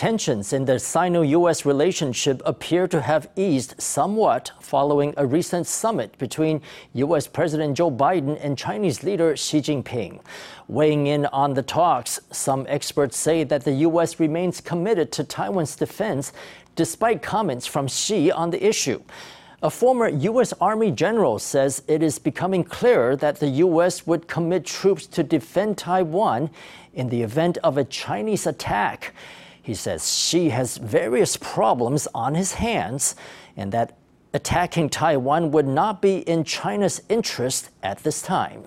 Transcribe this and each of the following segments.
Tensions in the Sino US relationship appear to have eased somewhat following a recent summit between US President Joe Biden and Chinese leader Xi Jinping. Weighing in on the talks, some experts say that the US remains committed to Taiwan's defense despite comments from Xi on the issue. A former U.S. Army general says it is becoming clearer that the U.S. would commit troops to defend Taiwan in the event of a Chinese attack. He says Xi has various problems on his hands and that attacking Taiwan would not be in China's interest at this time.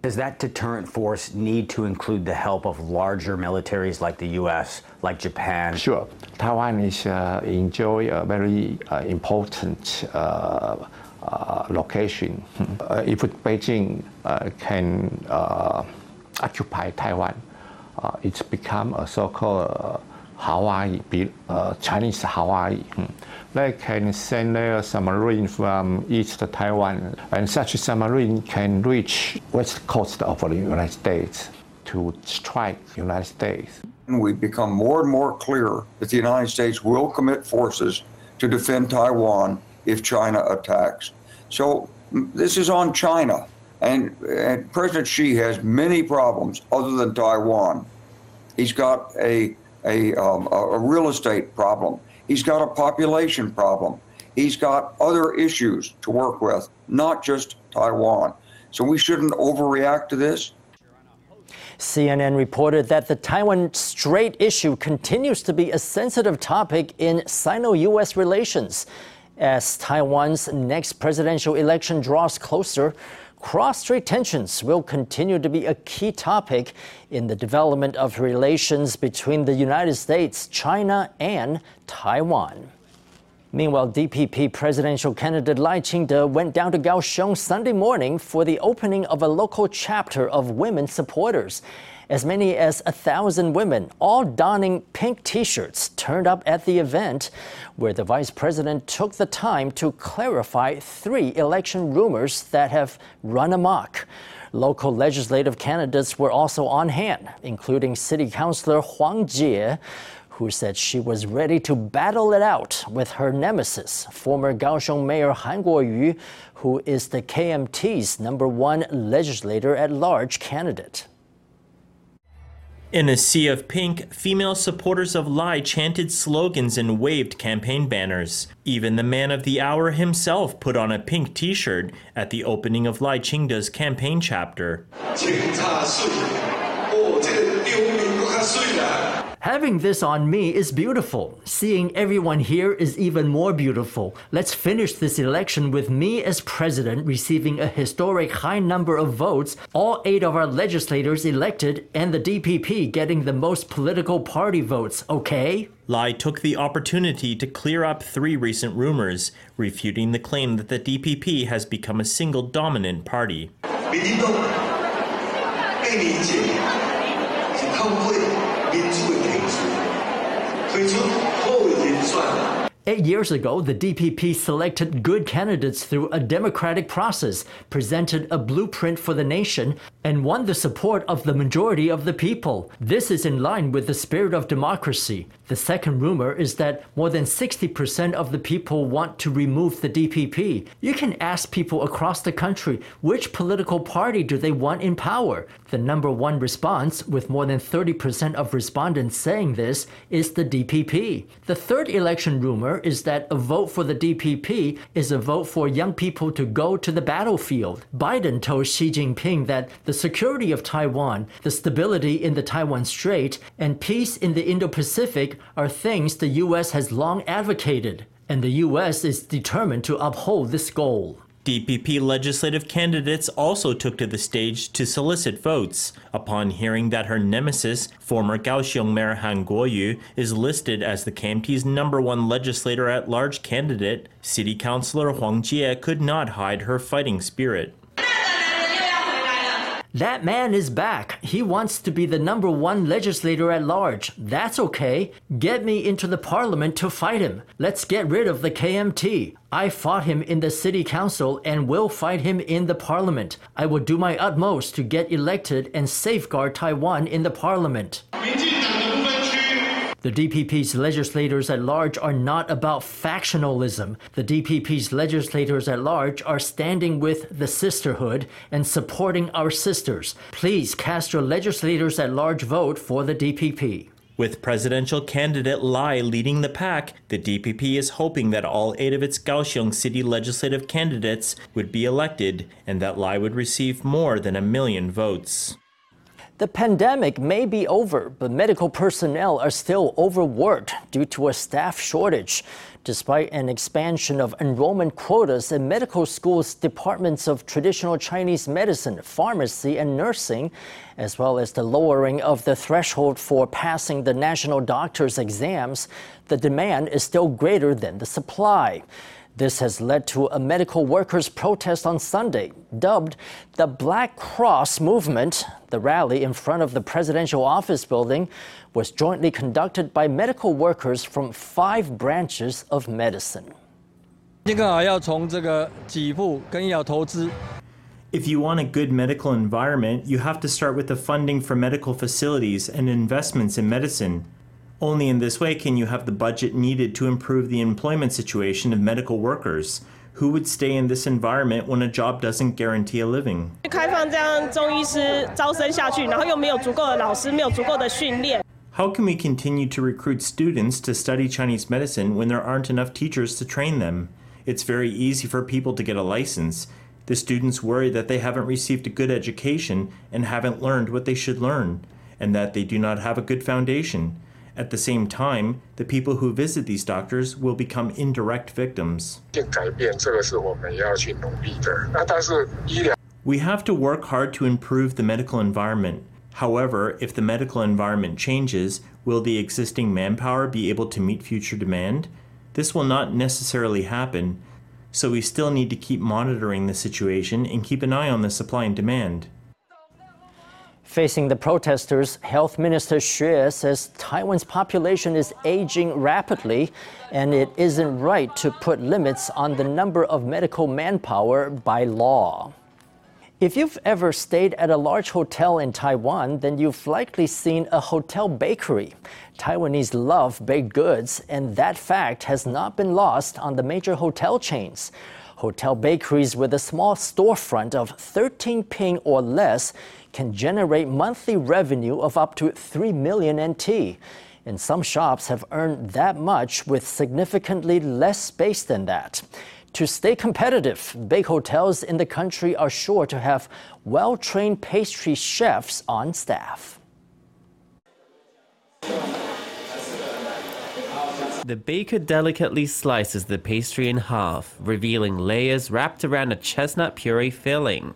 Does that deterrent force need to include the help of larger militaries like the U.S., like Japan? Sure. Taiwan is uh, enjoy a very uh, important uh, uh location. Uh, if Beijing uh, can occupy Taiwan, Uh, it's become a so-called uh, Hawaii, uh, Chinese Hawaii. Hmm they can send their submarine from East Taiwan, and such submarine can reach west coast of the United States to strike United States. We've become more and more clear that the United States will commit forces to defend Taiwan if China attacks. So this is on China. And, and President Xi has many problems other than Taiwan. He's got a, a, um, a real estate problem. He's got a population problem. He's got other issues to work with, not just Taiwan. So we shouldn't overreact to this. CNN reported that the Taiwan Strait issue continues to be a sensitive topic in Sino US relations. As Taiwan's next presidential election draws closer, cross-strait tensions will continue to be a key topic in the development of relations between the United States, China, and Taiwan. Meanwhile, DPP presidential candidate Lai Ching-te went down to Kaohsiung Sunday morning for the opening of a local chapter of women supporters. As many as a thousand women, all donning pink t shirts, turned up at the event, where the vice president took the time to clarify three election rumors that have run amok. Local legislative candidates were also on hand, including City Councilor Huang Jie, who said she was ready to battle it out with her nemesis, former Kaohsiung Mayor Han Kuo-yu, who is the KMT's number one legislator at large candidate. In a sea of pink, female supporters of Lai chanted slogans and waved campaign banners. Even the man of the hour himself put on a pink t shirt at the opening of Lai Ching-te's campaign chapter. Having this on me is beautiful. Seeing everyone here is even more beautiful. Let's finish this election with me as president receiving a historic high number of votes, all eight of our legislators elected, and the DPP getting the most political party votes, okay? Lai took the opportunity to clear up three recent rumors, refuting the claim that the DPP has become a single dominant party. 因素已经是推出后已经算了 Eight years ago, the DPP selected good candidates through a democratic process, presented a blueprint for the nation, and won the support of the majority of the people. This is in line with the spirit of democracy. The second rumor is that more than 60% of the people want to remove the DPP. You can ask people across the country which political party do they want in power. The number one response, with more than 30% of respondents saying this, is the DPP. The third election rumor is that a vote for the DPP is a vote for young people to go to the battlefield. Biden told Xi Jinping that the security of Taiwan, the stability in the Taiwan Strait, and peace in the Indo Pacific are things the U.S. has long advocated, and the U.S. is determined to uphold this goal. DPP legislative candidates also took to the stage to solicit votes. Upon hearing that her nemesis, former Kaohsiung Mayor Han Kuo-yu, is listed as the KMT's number one legislator at large candidate, City Councilor Huang Jie could not hide her fighting spirit. That man is back. He wants to be the number one legislator at large. That's okay. Get me into the parliament to fight him. Let's get rid of the KMT. I fought him in the city council and will fight him in the parliament. I will do my utmost to get elected and safeguard Taiwan in the parliament. The DPP's legislators at large are not about factionalism. The DPP's legislators at large are standing with the sisterhood and supporting our sisters. Please cast your legislators at large vote for the DPP. With presidential candidate Lai leading the pack, the DPP is hoping that all eight of its Kaohsiung city legislative candidates would be elected and that Lai would receive more than a million votes. The pandemic may be over, but medical personnel are still overworked due to a staff shortage. Despite an expansion of enrollment quotas in medical schools' departments of traditional Chinese medicine, pharmacy, and nursing, as well as the lowering of the threshold for passing the national doctor's exams, the demand is still greater than the supply. This has led to a medical workers' protest on Sunday, dubbed the Black Cross Movement. The rally in front of the presidential office building was jointly conducted by medical workers from five branches of medicine. If you want a good medical environment, you have to start with the funding for medical facilities and investments in medicine. Only in this way can you have the budget needed to improve the employment situation of medical workers. Who would stay in this environment when a job doesn't guarantee a living? How can we continue to recruit students to study Chinese medicine when there aren't enough teachers to train them? It's very easy for people to get a license. The students worry that they haven't received a good education and haven't learned what they should learn, and that they do not have a good foundation. At the same time, the people who visit these doctors will become indirect victims. We have to work hard to improve the medical environment. However, if the medical environment changes, will the existing manpower be able to meet future demand? This will not necessarily happen, so we still need to keep monitoring the situation and keep an eye on the supply and demand. Facing the protesters, Health Minister Hsueh says Taiwan's population is aging rapidly and it isn't right to put limits on the number of medical manpower by law. If you've ever stayed at a large hotel in Taiwan, then you've likely seen a hotel bakery. Taiwanese love baked goods, and that fact has not been lost on the major hotel chains. Hotel bakeries with a small storefront of 13 ping or less can generate monthly revenue of up to 3 million NT. And some shops have earned that much with significantly less space than that. To stay competitive, big hotels in the country are sure to have well trained pastry chefs on staff. The baker delicately slices the pastry in half, revealing layers wrapped around a chestnut puree filling.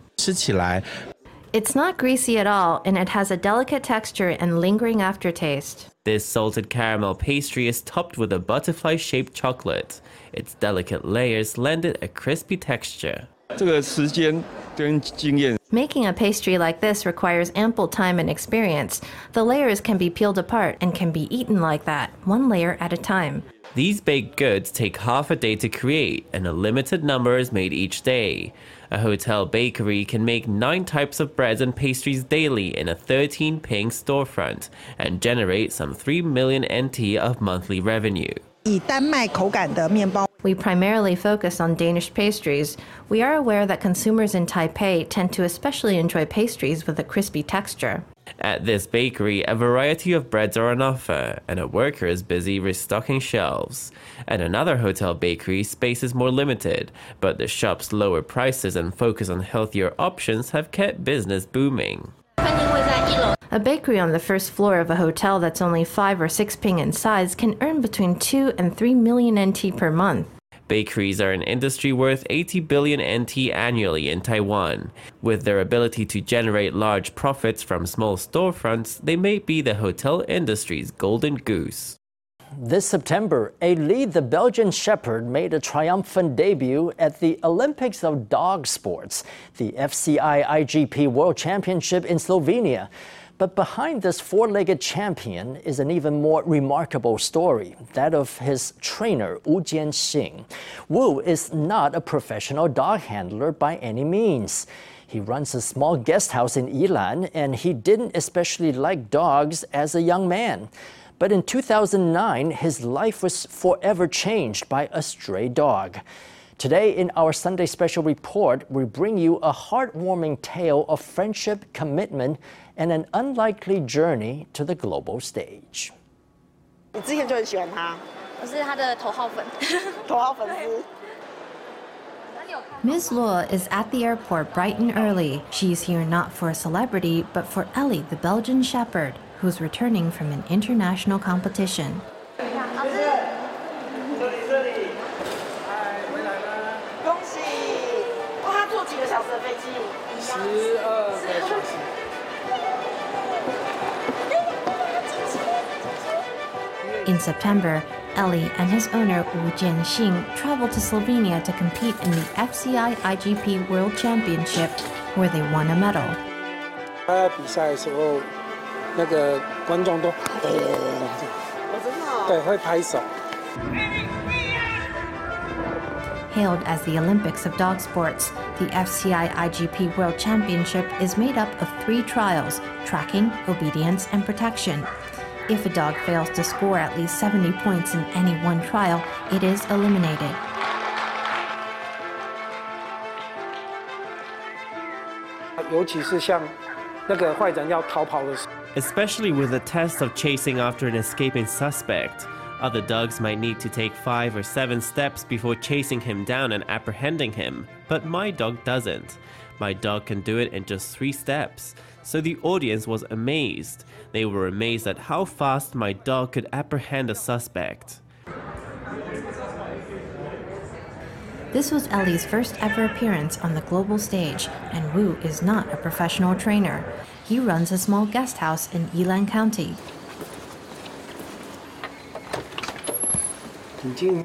It's not greasy at all, and it has a delicate texture and lingering aftertaste. This salted caramel pastry is topped with a butterfly shaped chocolate. Its delicate layers lend it a crispy texture. Making a pastry like this requires ample time and experience. The layers can be peeled apart and can be eaten like that, one layer at a time. These baked goods take half a day to create, and a limited number is made each day. A hotel bakery can make nine types of breads and pastries daily in a 13 ping storefront and generate some 3 million NT of monthly revenue. We primarily focus on Danish pastries. We are aware that consumers in Taipei tend to especially enjoy pastries with a crispy texture. At this bakery, a variety of breads are on offer, and a worker is busy restocking shelves. At another hotel bakery, space is more limited, but the shop's lower prices and focus on healthier options have kept business booming. A bakery on the first floor of a hotel that's only 5 or 6 ping in size can earn between 2 and 3 million NT per month. Bakeries are an industry worth 80 billion NT annually in Taiwan. With their ability to generate large profits from small storefronts, they may be the hotel industry's golden goose. This September, Ellie the Belgian Shepherd made a triumphant debut at the Olympics of Dog Sports, the FCI IGP World Championship in Slovenia. But behind this four legged champion is an even more remarkable story that of his trainer, Wu Jianxing. Wu is not a professional dog handler by any means. He runs a small guest house in Yilan, and he didn't especially like dogs as a young man. But in 2009, his life was forever changed by a stray dog. Today, in our Sunday Special report, we bring you a heartwarming tale of friendship, commitment, and an unlikely journey to the global stage. 你之前就很喜欢他，我是他的头号粉。头号粉丝。 Ms. Luo is at the airport bright and early. She's here not for a celebrity, but for Ellie, the Belgian Shepherd, who's returning from an international competition. 十二个小时。 In September, Ellie and his owner Wu Jianxing traveled to Slovenia to compete in the FCI IGP World Championship, where they won a medal. 他在比赛的时候，那个观众都，我真的哦。对，会拍手。 hailed as the Olympics of dog sports, the FCI IGP World Championship is made up of three trials tracking, obedience, and protection. If a dog fails to score at least 70 points in any one trial, it is eliminated. Especially with the test of chasing after an escaping suspect, other dogs might need to take five or seven steps before chasing him down and apprehending him, but my dog doesn't. My dog can do it in just three steps. So the audience was amazed. They were amazed at how fast my dog could apprehend a suspect. This was Ellie's first ever appearance on the global stage, and Wu is not a professional trainer. He runs a small guest house in Yilan County. 已经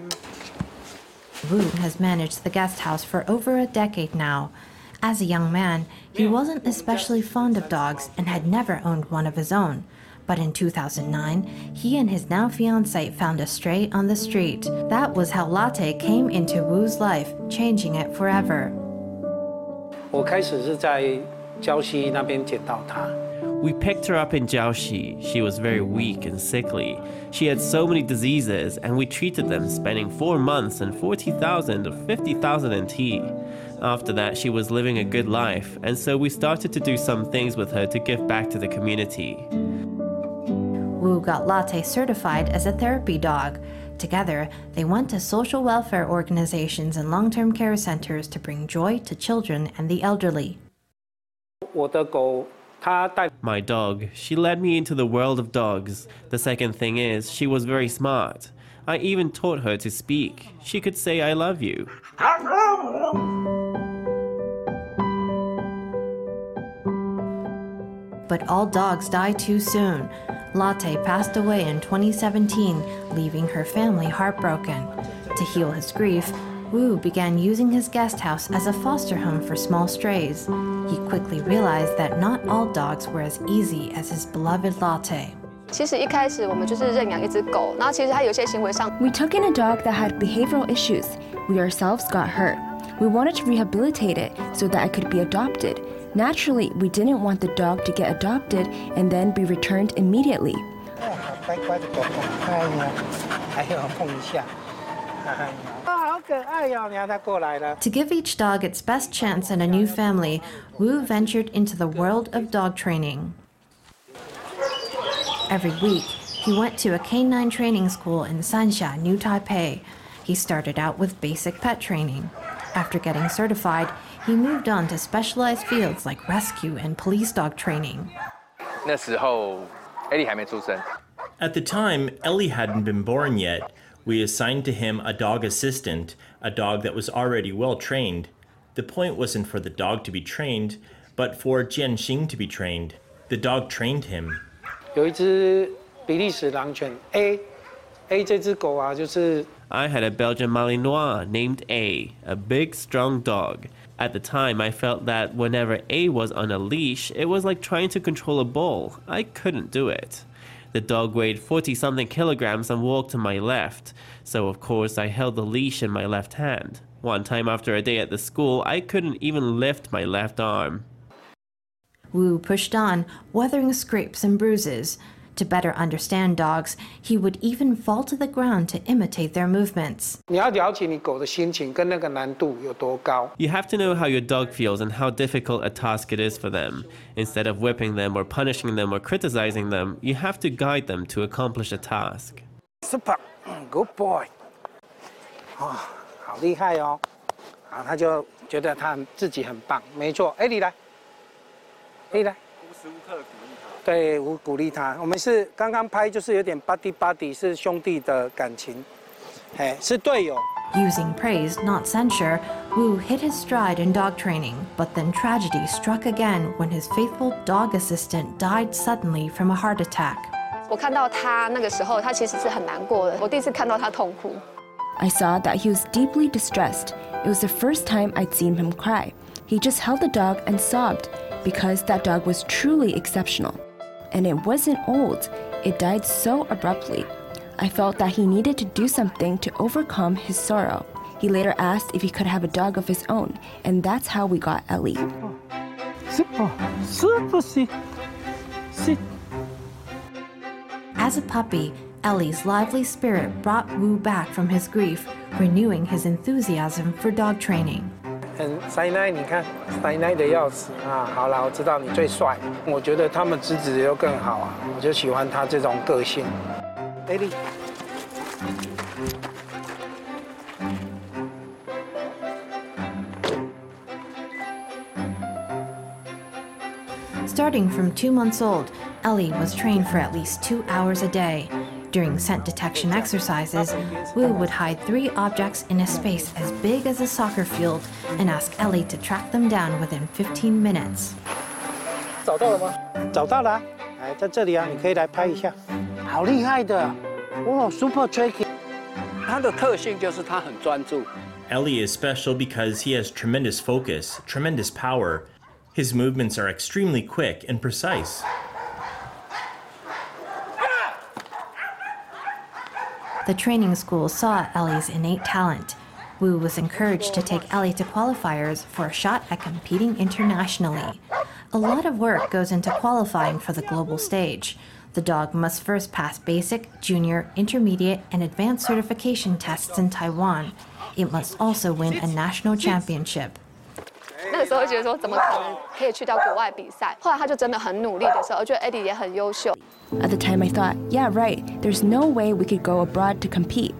Wu has managed the guest house for over a decade now. As a young man, he wasn't especially fond of dogs and had never owned one of his own. But in 2009, he and his now fiancee found a stray on the street. That was how Latte came into Wu's life, changing it forever. 我开始是在礁溪那边捡到它。 We picked her up in Jiaoxi. She was very weak and sickly. She had so many diseases, and we treated them, spending four months and 40,000 or 50,000 NT. After that, she was living a good life, and so we started to do some things with her to give back to the community. Wu got Latte certified as a therapy dog. Together, they went to social welfare organizations and long term care centers to bring joy to children and the elderly. 我的狗它带 my dog, she led me into the world of dogs. The second thing is, she was very smart. I even taught her to speak. She could say, I love you. But all dogs die too soon. Latte passed away in 2017, leaving her family heartbroken. To heal his grief, Wu began using his guest house as a foster home for small strays. He quickly realized that not all dogs were as easy as his beloved latte. We took in a dog that had behavioral issues. We ourselves got hurt. We wanted to rehabilitate it so that it could be adopted. Naturally, we didn't want the dog to get adopted and then be returned immediately. Oh, To give each dog its best chance in a new family, Wu ventured into the world of dog training. Every week, he went to a canine training school in Sanxia, New Taipei. He started out with basic pet training. After getting certified, he moved on to specialized fields like rescue and police dog training. At the time, Ellie hadn't been born yet. We assigned to him a dog assistant, a dog that was already well trained. The point wasn't for the dog to be trained, but for Jianxing to be trained. The dog trained him. 有一只比利时狼犬 A，A 这只狗啊，就是 I had a Belgian Malinois named A, a big, strong dog. At the time, I felt that whenever A was on a leash, it was like trying to control a bull. I couldn't do it. The dog weighed 40 something kilograms and walked to my left, so of course I held the leash in my left hand. One time after a day at the school, I couldn't even lift my left arm. Wu pushed on, weathering scrapes and bruises. To better understand dogs, he would even fall to the ground to imitate their movements. You have to know how your dog feels and how difficult a task it is for them. Instead of whipping them or punishing them or criticizing them, you have to guide them to accomplish a task. Super, good boy. 哦，好厉害哦！啊，他就觉得他自己很棒，没错。哎，你来，你来。无时无刻鼓励他。 对，我鼓励他。我们是刚刚拍，就是有点 buddy buddy，是兄弟的感情，哎，是队友。Using praise, not censure, Wu hit his stride in dog training, but then tragedy struck again when his faithful dog assistant died suddenly from a heart attack. 我看到他那个时候，他其实是很难过的。我第一次看到他痛哭。I saw that he was deeply distressed. It was the first time I'd seen him cry. He just held the dog and sobbed because that dog was truly exceptional. And it wasn't old, it died so abruptly. I felt that he needed to do something to overcome his sorrow. He later asked if he could have a dog of his own, and that's how we got Ellie. As a puppy, Ellie's lively spirit brought Wu back from his grief, renewing his enthusiasm for dog training. 很塞奶，你看塞奶的要死啊！好了，我知道你最帅。我觉得他们侄子又更好啊，我就喜欢他这种个性。Lady。Starting from two months old, Ellie was trained for at least two hours a day. During scent detection exercises, Wu would hide three objects in a space as big as a soccer field and ask Ellie to track them down within 15 minutes. 找到了吗？找到了，哎，在这里啊，你可以来拍一下。好厉害的，哇，super tricky。它的特性就是它很专注。Ellie is special because he has tremendous focus, tremendous power. His movements are extremely quick and precise. The training school saw Ellie's innate talent. Wu was encouraged to take Ellie to qualifiers for a shot at competing internationally. A lot of work goes into qualifying for the global stage. The dog must first pass basic, junior, intermediate, and advanced certification tests in Taiwan. It must also win a national championship. 那个时候会觉得说，怎么可能可以去到国外比赛？后来他就真的很努力的时候，我觉得 Eddie 也很优秀。At the time, I thought, yeah, right. There's no way we could go abroad to compete.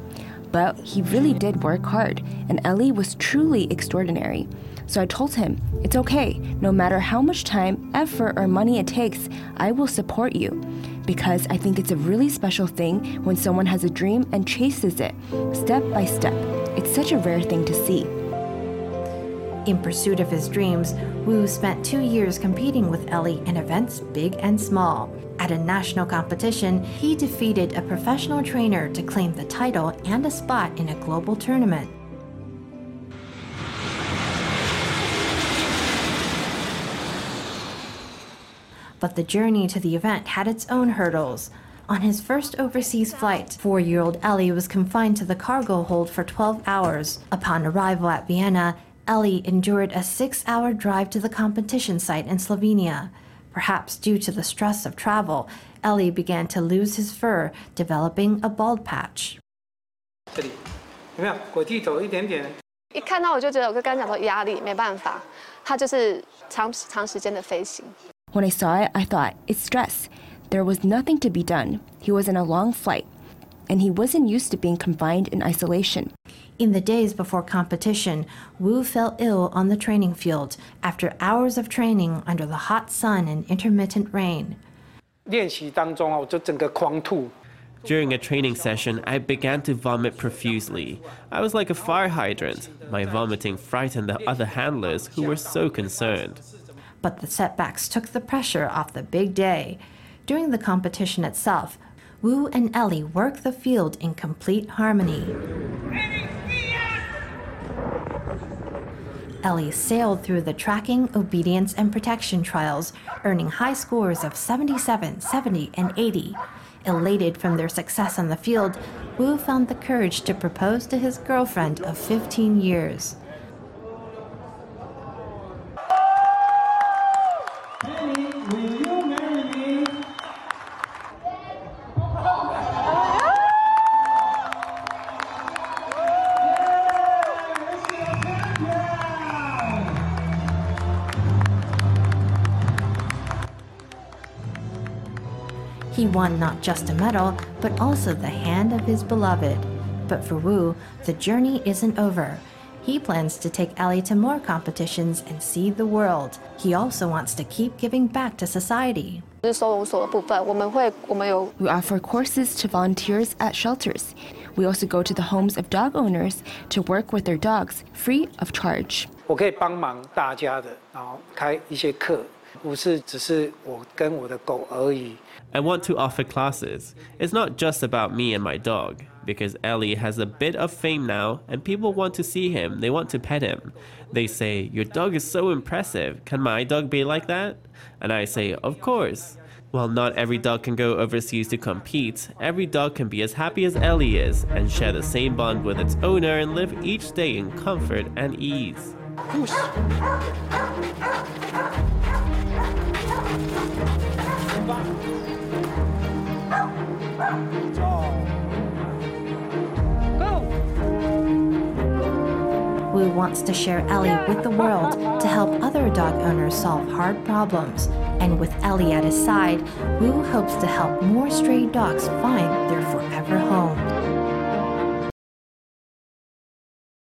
But he really did work hard, and Ellie was truly extraordinary. So I told him, it's okay. No matter how much time, effort, or money it takes, I will support you. Because I think it's a really special thing when someone has a dream and chases it, step by step. It's such a rare thing to see. In pursuit of his dreams, Wu spent two years competing with Ellie in events big and small. At a national competition, he defeated a professional trainer to claim the title and a spot in a global tournament. But the journey to the event had its own hurdles. On his first overseas flight, four year old Ellie was confined to the cargo hold for 12 hours. Upon arrival at Vienna, Ellie endured a six hour drive to the competition site in Slovenia. Perhaps due to the stress of travel, Ellie began to lose his fur, developing a bald patch. 这里有没有鬼剃头一点点？一看到我就觉得，我就跟他讲说压力没办法，他就是长长时间的飞行。When I saw it, I thought it's stress. There was nothing to be done. He was in a long flight, and he wasn't used to being confined in isolation. In the days before competition, Wu fell ill on the training field after hours of training under the hot sun and intermittent rain. During a training session, I began to vomit profusely. I was like a fire hydrant. My vomiting frightened the other handlers who were so concerned. But the setbacks took the pressure off the big day. During the competition itself, Wu and Ellie worked the field in complete harmony. Ellie sailed through the tracking, obedience, and protection trials, earning high scores of 77, 70, and 80. Elated from their success on the field, Wu found the courage to propose to his girlfriend of 15 years. won not just a medal, but also the hand of his beloved. But for Wu, the journey isn't over. He plans to take Ellie to more competitions and see the world. He also wants to keep giving back to society. 是收容所的部分，我们会我们有 We offer courses to volunteers at shelters. We also go to the homes of dog owners to work with their dogs free of charge. 我可以帮忙大家的，然后开一些课， I want to offer classes. It's not just about me and my dog, because Ellie has a bit of fame now and people want to see him, they want to pet him. They say, Your dog is so impressive, can my dog be like that? And I say, Of course. While not every dog can go overseas to compete, every dog can be as happy as Ellie is and share the same bond with its owner and live each day in comfort and ease. Push. Wu wants to share Ellie with the world to help other dog owners solve hard problems. And with Ellie at his side, Wu hopes to help more stray dogs find their forever home.